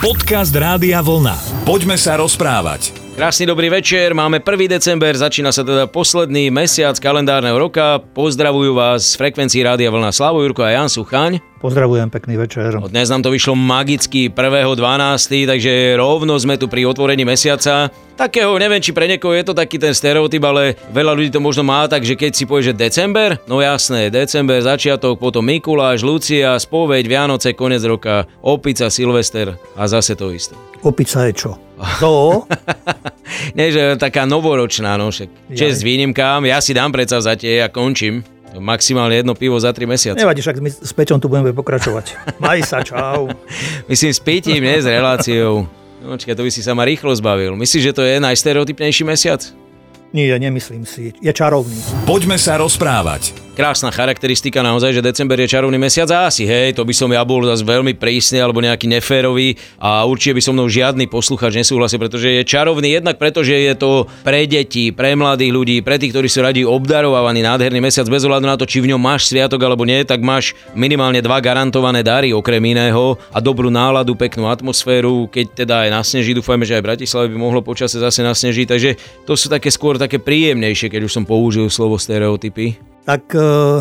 Podcast Rádia Vlna. Poďme sa rozprávať. Krásny dobrý večer, máme 1. december, začína sa teda posledný mesiac kalendárneho roka. Pozdravujú vás z frekvencií Rádia Vlna Slavo Jurko a Jan Suchaň. Pozdravujem, pekný večer. Dnes nám to vyšlo magicky 1.12., takže rovno sme tu pri otvorení mesiaca. Takého, neviem, či pre niekoho je to taký ten stereotyp, ale veľa ľudí to možno má, takže keď si povie, že december, no jasné, december, začiatok, potom Mikuláš, Lucia, spoveď, Vianoce, konec roka, opica, Silvester a zase to isté. Opica je čo? To? Nie, že taká novoročná, no však. Čest výnimkám, ja si dám predsa za tie a končím. Maximálne jedno pivo za 3 mesiace. Nevadí, však my s Peťom tu budeme pokračovať. Maj sa, čau. Myslím s pitím, nie s reláciou. No, čakaj, to by si sa ma rýchlo zbavil. Myslíš, že to je najstereotypnejší mesiac? Nie, nemyslím si. Je čarovný. Poďme sa rozprávať. Krásna charakteristika naozaj, že december je čarovný mesiac a asi, hej, to by som ja bol zase veľmi prísny alebo nejaký neférový a určite by so mnou žiadny posluchač nesúhlasil, pretože je čarovný jednak preto, že je to pre deti, pre mladých ľudí, pre tých, ktorí sú radi obdarovávaní nádherný mesiac bez ohľadu na to, či v ňom máš sviatok alebo nie, tak máš minimálne dva garantované dary okrem iného a dobrú náladu, peknú atmosféru, keď teda aj nasneží, dúfajme, že aj Bratislave by mohlo počase zase nasnežiť, takže to sú také skôr také príjemnejšie, keď už som použil slovo stereotypy? Tak uh,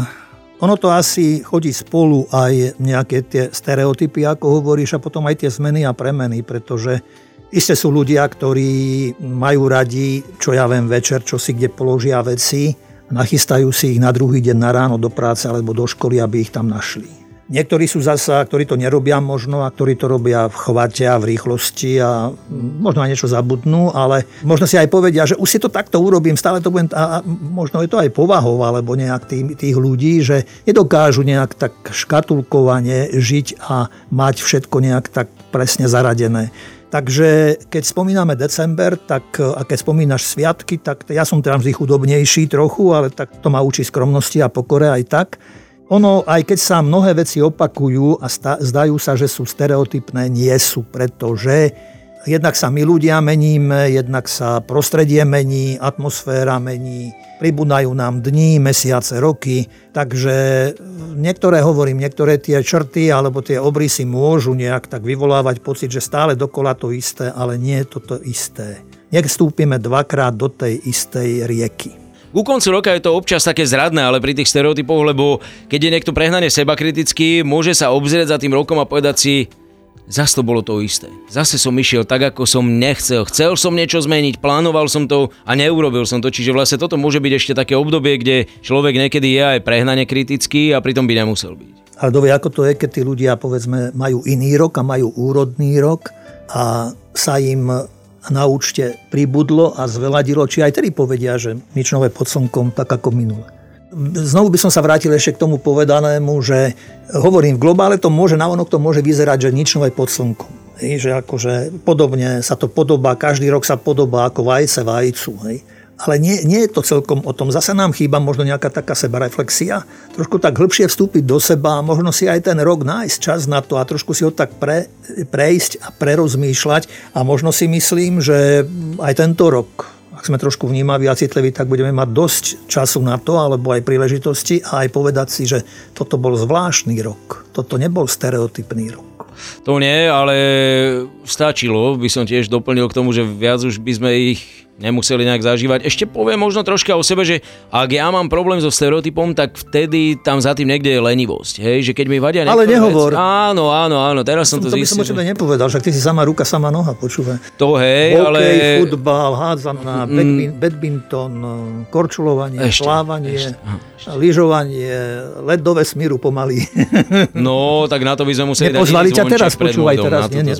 ono to asi chodí spolu aj nejaké tie stereotypy, ako hovoríš, a potom aj tie zmeny a premeny, pretože Isté sú ľudia, ktorí majú radi, čo ja viem, večer, čo si kde položia veci, nachystajú si ich na druhý deň na ráno do práce alebo do školy, aby ich tam našli. Niektorí sú zasa, ktorí to nerobia možno a ktorí to robia v chvate a v rýchlosti a možno aj niečo zabudnú, ale možno si aj povedia, že už si to takto urobím, stále to budem, a možno je to aj povahou alebo nejak tých, tých ľudí, že nedokážu nejak tak škatulkovane žiť a mať všetko nejak tak presne zaradené. Takže keď spomíname december, tak a keď spomínaš sviatky, tak ja som teraz chudobnejší trochu, ale tak to ma učí skromnosti a pokore aj tak ono, aj keď sa mnohé veci opakujú a zdajú sa, že sú stereotypné, nie sú, pretože jednak sa my ľudia meníme, jednak sa prostredie mení, atmosféra mení, pribúdajú nám dní, mesiace, roky, takže niektoré, hovorím, niektoré tie črty alebo tie obrysy môžu nejak tak vyvolávať pocit, že stále dokola to isté, ale nie je toto isté. Nech vstúpime dvakrát do tej istej rieky. Ku koncu roka je to občas také zradné, ale pri tých stereotypoch, lebo keď je niekto prehnane seba kritický, môže sa obzrieť za tým rokom a povedať si, zase to bolo to isté. Zase som išiel tak, ako som nechcel. Chcel som niečo zmeniť, plánoval som to a neurobil som to. Čiže vlastne toto môže byť ešte také obdobie, kde človek niekedy je aj prehnane kritický a pritom by nemusel byť. Ale dovie, ako to je, keď tí ľudia, povedzme, majú iný rok a majú úrodný rok a sa im na účte pribudlo a zveladilo, či aj tedy povedia, že nič nové pod slnkom, tak ako minule. Znovu by som sa vrátil ešte k tomu povedanému, že hovorím, v globále to môže, navonok to môže vyzerať, že nič nové pod slnkom. Hej, že akože podobne sa to podobá, každý rok sa podobá ako vajce vajcu. Hej ale nie, nie je to celkom o tom. Zase nám chýba možno nejaká taká sebareflexia, trošku tak hĺbšie vstúpiť do seba a možno si aj ten rok nájsť čas na to a trošku si ho tak pre, prejsť a prerozmýšľať a možno si myslím, že aj tento rok ak sme trošku vnímaví a citliví, tak budeme mať dosť času na to, alebo aj príležitosti a aj povedať si, že toto bol zvláštny rok. Toto nebol stereotypný rok. To nie, ale stačilo, by som tiež doplnil k tomu, že viac už by sme ich nemuseli nejak zažívať. Ešte poviem možno troška o sebe, že ak ja mám problém so stereotypom, tak vtedy tam za tým niekde je lenivosť. Hej? Že keď mi vadia Ale nehovor. Vec, áno, áno, áno, teraz som, som to, to zistil. To by som že... nepovedal, však ty si sama ruka, sama noha, počúvaj. To hej, Hokej, ale... futbal, hádzaná, mm. badminton, korčulovanie, ešte, plávanie, ešte, ešte. lyžovanie, let do vesmíru pomaly. no, tak na to by sme museli Nepozvali ťa teraz, počúvaj teraz. Nie, nie.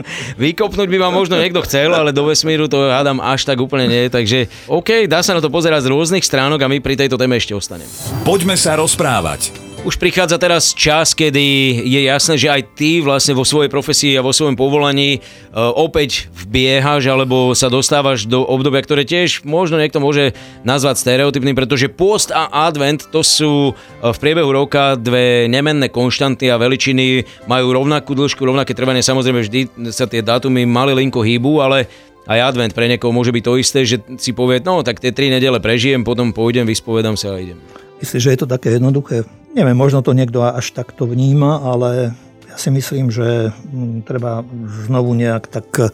Vykopnúť by ma možno niekto chcel, ale do vesmíru to hádam až tak úplne nie. Takže OK, dá sa na to pozerať z rôznych stránok a my pri tejto téme ešte ostaneme. Poďme sa rozprávať. Už prichádza teraz čas, kedy je jasné, že aj ty vlastne vo svojej profesii a vo svojom povolaní uh, opäť vbiehaš alebo sa dostávaš do obdobia, ktoré tiež možno niekto môže nazvať stereotypným, pretože post a advent to sú uh, v priebehu roka dve nemenné konštanty a veličiny, majú rovnakú dĺžku, rovnaké trvanie, samozrejme vždy sa tie dátumy linko hýbu, ale aj advent pre niekoho môže byť to isté, že si povie, no tak tie tri nedele prežijem, potom pôjdem, vyspovedám sa a idem. Myslíš, že je to také jednoduché? Neviem, možno to niekto až takto vníma, ale Ja si myslím, že mm, treba znovu nejak tak e,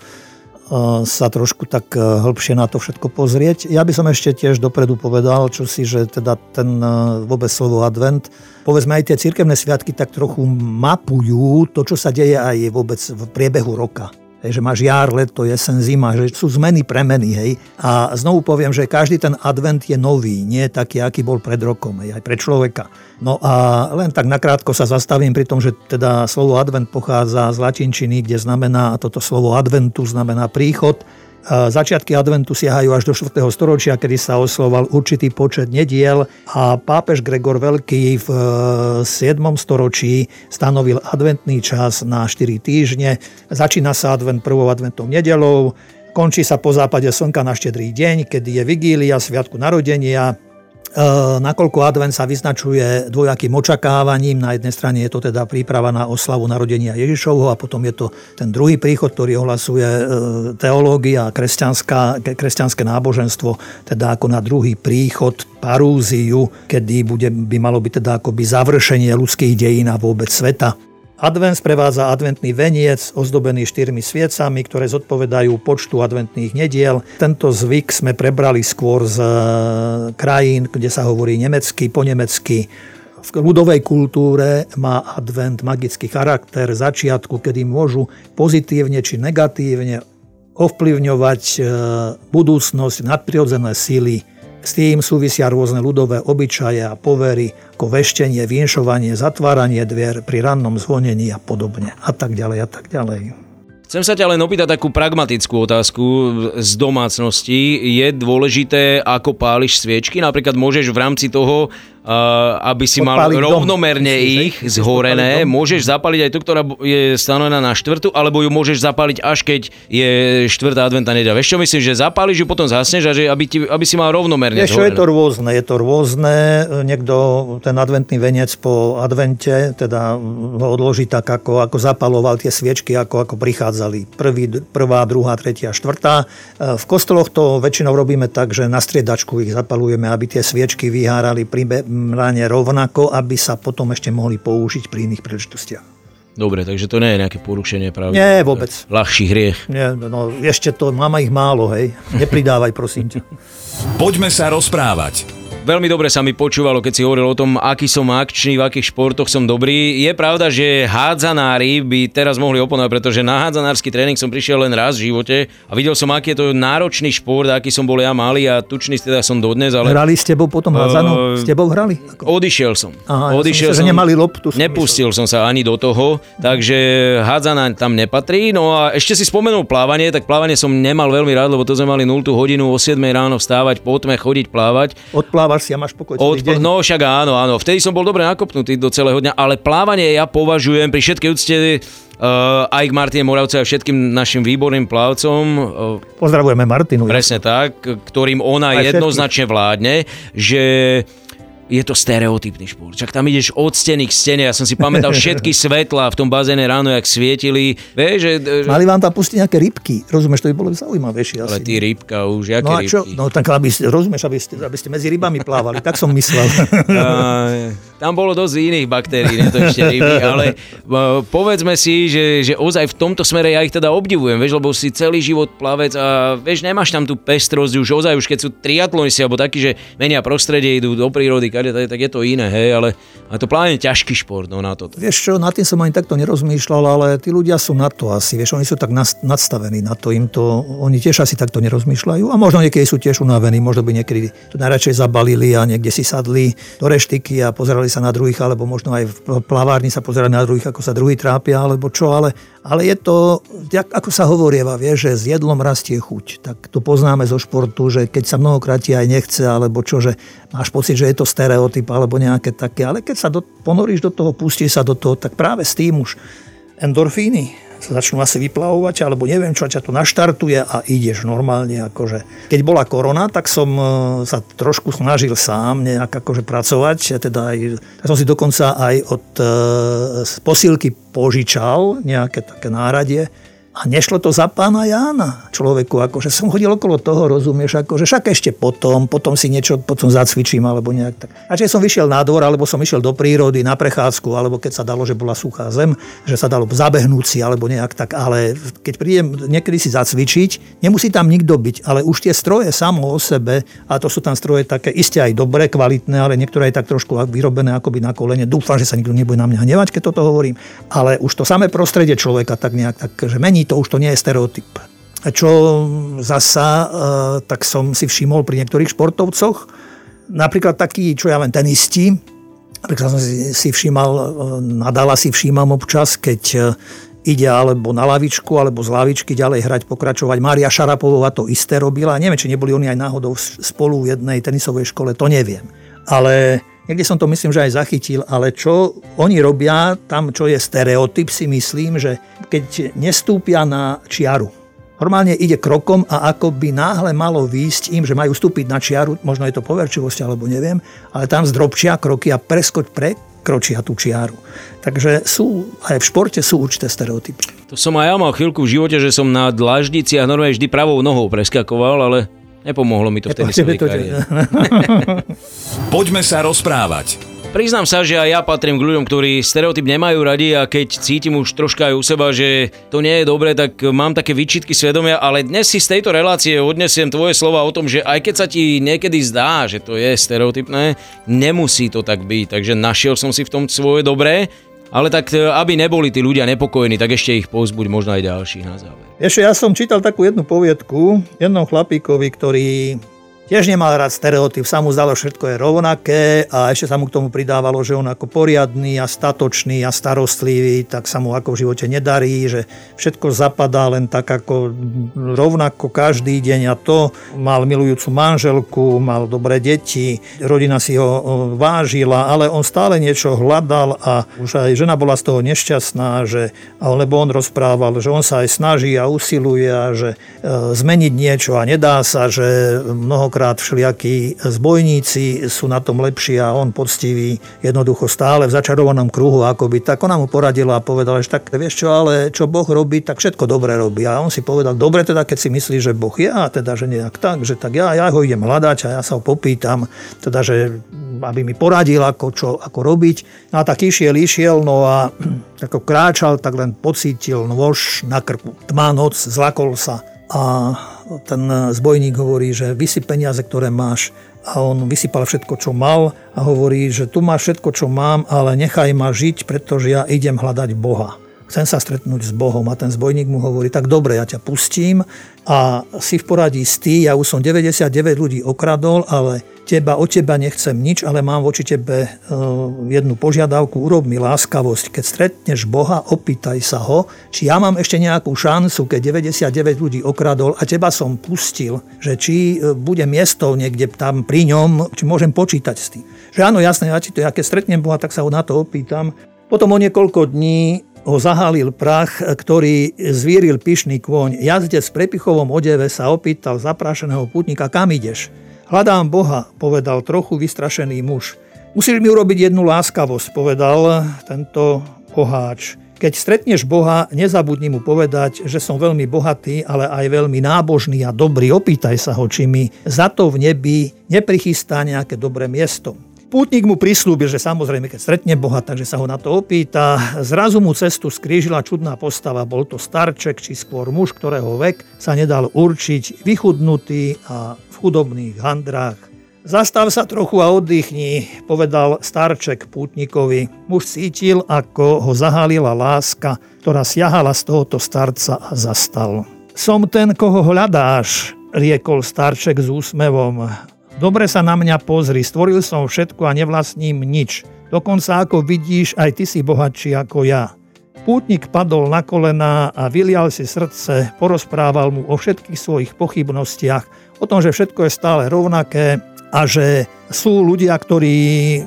sa trošku tak e, hĺbšie na to všetko pozrieť. Ja by som ešte tiež dopredu povedal, čo si, že teda ten e, vôbec slovo advent, povedzme aj tie cirkevné sviatky tak trochu mapujú to, čo sa deje aj vôbec v priebehu roka. Hej, že máš jar, leto, jesen, zima, že sú zmeny, premeny. Hej. A znovu poviem, že každý ten advent je nový, nie taký, aký bol pred rokom, hej, aj pre človeka. No a len tak nakrátko sa zastavím pri tom, že teda slovo advent pochádza z latinčiny, kde znamená, toto slovo adventu znamená príchod, Začiatky adventu siahajú až do 4. storočia, kedy sa osloval určitý počet nediel a pápež Gregor Veľký v 7. E, storočí stanovil adventný čas na 4 týždne. Začína sa advent prvou adventnou nedelou, končí sa po západe slnka na štedrý deň, kedy je vigília, sviatku narodenia, E, nakoľko advent sa vyznačuje dvojakým očakávaním. Na jednej strane je to teda príprava na oslavu narodenia Ježišovho a potom je to ten druhý príchod, ktorý ohlasuje e, teológia a kresťanské náboženstvo, teda ako na druhý príchod parúziu, kedy bude, by malo byť teda akoby završenie ľudských dejín a vôbec sveta. Advent sprevádza adventný veniec ozdobený štyrmi sviecami, ktoré zodpovedajú počtu adventných nediel. Tento zvyk sme prebrali skôr z e, krajín, kde sa hovorí nemecky, po nemecky. V ľudovej kultúre má advent magický charakter začiatku, kedy môžu pozitívne či negatívne ovplyvňovať e, budúcnosť, nadprirodzené síly s tým súvisia rôzne ľudové obyčaje a povery, ako veštenie, vinšovanie, zatváranie dvier pri rannom zvonení a podobne. A tak ďalej a tak ďalej. Chcem sa ťa len opýtať takú pragmatickú otázku z domácnosti. Je dôležité, ako páliš sviečky? Napríklad môžeš v rámci toho aby si mal rovnomerne dom. ich zhorené. Môžeš zapaliť aj tú, ktorá je stanovená na štvrtú, alebo ju môžeš zapaliť až keď je štvrtá adventná nedeľa. Vieš čo myslím, že zapališ ju potom zasneš a že aby, ti, aby si mal rovnomerne čo, je to rôzne, je to rôzne. Niekto ten adventný venec po advente, teda ho odloží tak, ako, ako zapaloval tie sviečky, ako, ako prichádzali. Prvý, prvá, druhá, tretia, štvrtá. V kostoloch to väčšinou robíme tak, že na striedačku ich zapalujeme, aby tie sviečky vyhárali pri mrane rovnako, aby sa potom ešte mohli použiť pri iných príležitostiach. Dobre, takže to nie je nejaké porušenie práve. Nie, vôbec. Ľahší hriech. Nie, no ešte to, máme ich málo, hej. Nepridávaj, prosím ťa. Poďme sa rozprávať. Veľmi dobre sa mi počúvalo, keď si hovoril o tom, aký som akčný, v akých športoch som dobrý. Je pravda, že hádzanári by teraz mohli oponovať, pretože na hádzanársky tréning som prišiel len raz v živote a videl som, aký je to náročný šport, aký som bol ja malý a tučný teda som dodnes. Ale... Hrali s tebou potom hádzanú? Uh, s tebou hrali? Ako? Odišiel som. Aha, Odišiel ja som, myslel, som, že nemali loptu. Som nepustil myslel. som sa ani do toho, takže hádzaná tam nepatrí. No a ešte si spomenul plávanie, tak plávanie som nemal veľmi rád, lebo to sme mali 0 hodinu o 7 ráno vstávať, po chodiť plávať. Odplávať si a máš pokoj celý deň. No však áno, áno. Vtedy som bol dobre nakopnutý do celého dňa, ale plávanie ja považujem pri všetkej úcte Uh, aj k Martine Moravce a všetkým našim výborným plavcom. Uh, Pozdravujeme Martinu. Presne tak, ktorým ona aj jednoznačne všetkých. vládne, že je to stereotypný šport. Čak tam ideš od steny k stene. Ja som si pamätal všetky svetla v tom bazéne ráno, jak svietili. Vieš, že, že... Mali vám tam pustiť nejaké rybky. Rozumieš, to by bolo zaujímavejšie. Ale ty rybka už, jaké no a čo? Rybky? No tak aby, rozumieš, aby ste, aby ste medzi rybami plávali. Tak som myslel. a, tam bolo dosť iných baktérií, ne to ešte ryby, ale povedzme si, že, že ozaj v tomto smere ja ich teda obdivujem, vieš, lebo si celý život plavec a vieš, nemáš tam tú pestrosť už ozaj, už keď sú triatlonisti alebo takí, že menia prostredie, idú do prírody, kade, tak je to iné, hej, ale, ale to plávanie je ťažký šport, no na to. Vieš čo, nad tým som ani takto nerozmýšľal, ale tí ľudia sú na to asi, vieš, oni sú tak nadstavení na to, im to, oni tiež asi takto nerozmýšľajú a možno niekedy sú tiež unavení, možno by niekedy to najradšej zabalili a niekde si sadli do reštiky a pozerali sa na druhých, alebo možno aj v plavárni sa pozerali na druhých, ako sa druhý trápia, alebo čo, ale, ale je to, ako sa hovorieva, vieš, že s jedlom rastie chuť. Tak to poznáme zo športu, že keď sa mnohokrát aj nechce, alebo čo, že máš pocit, že je to stereotyp alebo nejaké také, ale keď sa do, ponoríš do toho, pustíš sa do toho, tak práve s tým už endorfíny sa začnú asi vyplavovať, alebo neviem čo, ťa to naštartuje a ideš normálne. Akože. Keď bola korona, tak som e, sa trošku snažil sám nejak akože pracovať. Teda aj, tak som si dokonca aj od e, posilky požičal nejaké také náradie A nešlo to za pána Jána človeku, akože som chodil okolo toho, rozumieš, akože však ešte potom, potom si niečo, potom zacvičím alebo nejak tak. A či som vyšiel na dvor, alebo som išiel do prírody na prechádzku, alebo keď sa dalo, že bola suchá zem, že sa dalo zabehnúť si alebo nejak tak, ale keď prídem niekedy si zacvičiť, nemusí tam nikto byť, ale už tie stroje samo o sebe, a to sú tam stroje také isté aj dobré, kvalitné, ale niektoré aj tak trošku vyrobené akoby na kolene. Dúfam, že sa nikto nebude na mňa hnevať, keď toto hovorím, ale už to samé prostredie človeka tak nejak tak, že mení to už to nie je stereotyp. Čo zasa, e, tak som si všimol pri niektorých športovcoch, napríklad takí, čo ja len tenisti, napríklad som si všímal, e, nadala si všímam občas, keď e, ide alebo na lavičku, alebo z lavičky ďalej hrať, pokračovať. Mária Šarapová to isté robila. Neviem, či neboli oni aj náhodou spolu v jednej tenisovej škole, to neviem. Ale Niekde som to myslím, že aj zachytil, ale čo oni robia, tam čo je stereotyp, si myslím, že keď nestúpia na čiaru, normálne ide krokom a ako by náhle malo výjsť im, že majú vstúpiť na čiaru, možno je to poverčivosť alebo neviem, ale tam zdrobčia kroky a preskoč prekročia tú čiaru. Takže sú, aj v športe sú určité stereotypy. To som aj ja mal chvíľku v živote, že som na dlaždici a normálne vždy pravou nohou preskakoval, ale Nepomohlo mi to v tenisovej kariére. Poďme sa rozprávať. Priznám sa, že aj ja patrím k ľuďom, ktorí stereotyp nemajú radi a keď cítim už troška aj u seba, že to nie je dobré, tak mám také výčitky svedomia, ale dnes si z tejto relácie odnesiem tvoje slova o tom, že aj keď sa ti niekedy zdá, že to je stereotypné, nemusí to tak byť. Takže našiel som si v tom svoje dobré ale tak, e, aby neboli tí ľudia nepokojní, tak ešte ich pozbuď možno aj ďalších na záver. Ešte ja som čítal takú jednu poviedku jednom chlapíkovi, ktorý Tiež nemal rád stereotyp, sa mu zdalo, všetko je rovnaké a ešte sa mu k tomu pridávalo, že on ako poriadný a statočný a starostlivý, tak sa mu ako v živote nedarí, že všetko zapadá len tak ako rovnako každý deň a to mal milujúcu manželku, mal dobré deti, rodina si ho vážila, ale on stále niečo hľadal a už aj žena bola z toho nešťastná, že, lebo on rozprával, že on sa aj snaží a usiluje a že e, zmeniť niečo a nedá sa, že mnoho Častokrát všelijakí zbojníci sú na tom lepší a on poctivý, jednoducho stále v začarovanom kruhu akoby. Tak ona mu poradila a povedala, že tak vieš čo, ale čo Boh robí, tak všetko dobre robí. A on si povedal, dobre teda, keď si myslí, že Boh je, a teda, že nejak tak, že tak ja, ja ho idem hľadať a ja sa ho popýtam, teda, že aby mi poradil, ako, čo, ako robiť. No a tak išiel, išiel, no a ako kráčal, tak len pocítil nôž na krku. Tmá noc, zlakol sa a ten zbojník hovorí, že vysi peniaze, ktoré máš a on vysypal všetko, čo mal a hovorí, že tu máš všetko, čo mám, ale nechaj ma žiť, pretože ja idem hľadať Boha. Chcem sa stretnúť s Bohom a ten zbojník mu hovorí, tak dobre, ja ťa pustím a si v poradí s tý, ja už som 99 ľudí okradol, ale teba, od teba nechcem nič, ale mám voči tebe e, jednu požiadavku, urob mi láskavosť. Keď stretneš Boha, opýtaj sa ho, či ja mám ešte nejakú šancu, keď 99 ľudí okradol a teba som pustil, že či e, bude miesto niekde tam pri ňom, či môžem počítať s tým. Že áno, jasné, ja, či to, ja keď stretnem Boha, tak sa ho na to opýtam. Potom o niekoľko dní ho zahalil prach, ktorý zvíril pyšný kôň. Jazdec v prepichovom odeve sa opýtal zaprášeného putníka, kam ideš? Hľadám Boha, povedal trochu vystrašený muž. Musíš mi urobiť jednu láskavosť, povedal tento boháč. Keď stretneš Boha, nezabudni mu povedať, že som veľmi bohatý, ale aj veľmi nábožný a dobrý. Opýtaj sa ho, či mi za to v nebi neprichystá nejaké dobré miesto. Pútnik mu prislúbil, že samozrejme, keď stretne Boha, takže sa ho na to opýta. Zrazu mu cestu skrížila čudná postava. Bol to starček, či skôr muž, ktorého vek sa nedal určiť, vychudnutý a v chudobných handrách. Zastav sa trochu a oddychni, povedal starček pútnikovi. Muž cítil, ako ho zahalila láska, ktorá siahala z tohoto starca a zastal. Som ten, koho hľadáš, riekol starček s úsmevom. Dobre sa na mňa pozri, stvoril som všetko a nevlastním nič. Dokonca ako vidíš, aj ty si bohatší ako ja. Pútnik padol na kolená a vylial si srdce, porozprával mu o všetkých svojich pochybnostiach, o tom, že všetko je stále rovnaké a že sú ľudia, ktorí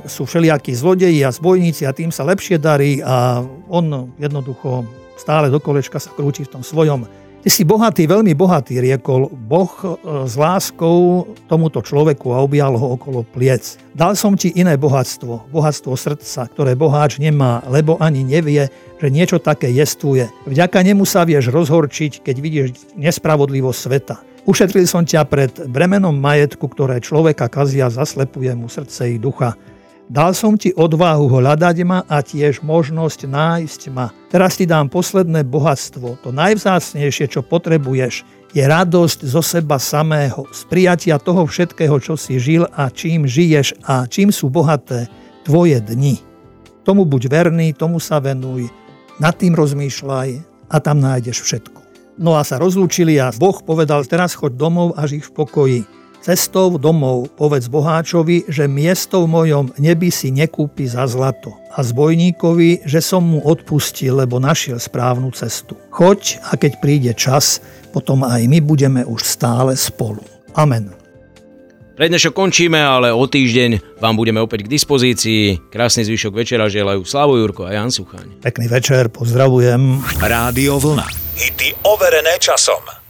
sú všelijakí zlodeji a zbojníci a tým sa lepšie darí a on jednoducho stále do kolečka sa krúti v tom svojom Ty si bohatý, veľmi bohatý, riekol Boh e, s láskou tomuto človeku a objal ho okolo pliec. Dal som ti iné bohatstvo, bohatstvo srdca, ktoré boháč nemá, lebo ani nevie, že niečo také jestvuje. Vďaka nemu sa vieš rozhorčiť, keď vidíš nespravodlivosť sveta. Ušetril som ťa pred bremenom majetku, ktoré človeka kazia, zaslepuje mu srdce i ducha. Dal som ti odvahu hľadať ma a tiež možnosť nájsť ma. Teraz ti dám posledné bohatstvo, to najvzácnejšie, čo potrebuješ, je radosť zo seba samého, z prijatia toho všetkého, čo si žil a čím žiješ a čím sú bohaté tvoje dni. Tomu buď verný, tomu sa venuj, nad tým rozmýšľaj a tam nájdeš všetko. No a sa rozlúčili a Boh povedal, teraz choď domov a žij v pokoji. Cestou domov povedz boháčovi, že miesto v mojom nebi si nekúpi za zlato a zbojníkovi, že som mu odpustil, lebo našiel správnu cestu. Choď a keď príde čas, potom aj my budeme už stále spolu. Amen. Pre dnešok končíme, ale o týždeň vám budeme opäť k dispozícii. Krásny zvyšok večera želajú Slavo Jurko a Jan Suchaň. Pekný večer, pozdravujem. Rádio Vlna. Hity overené časom.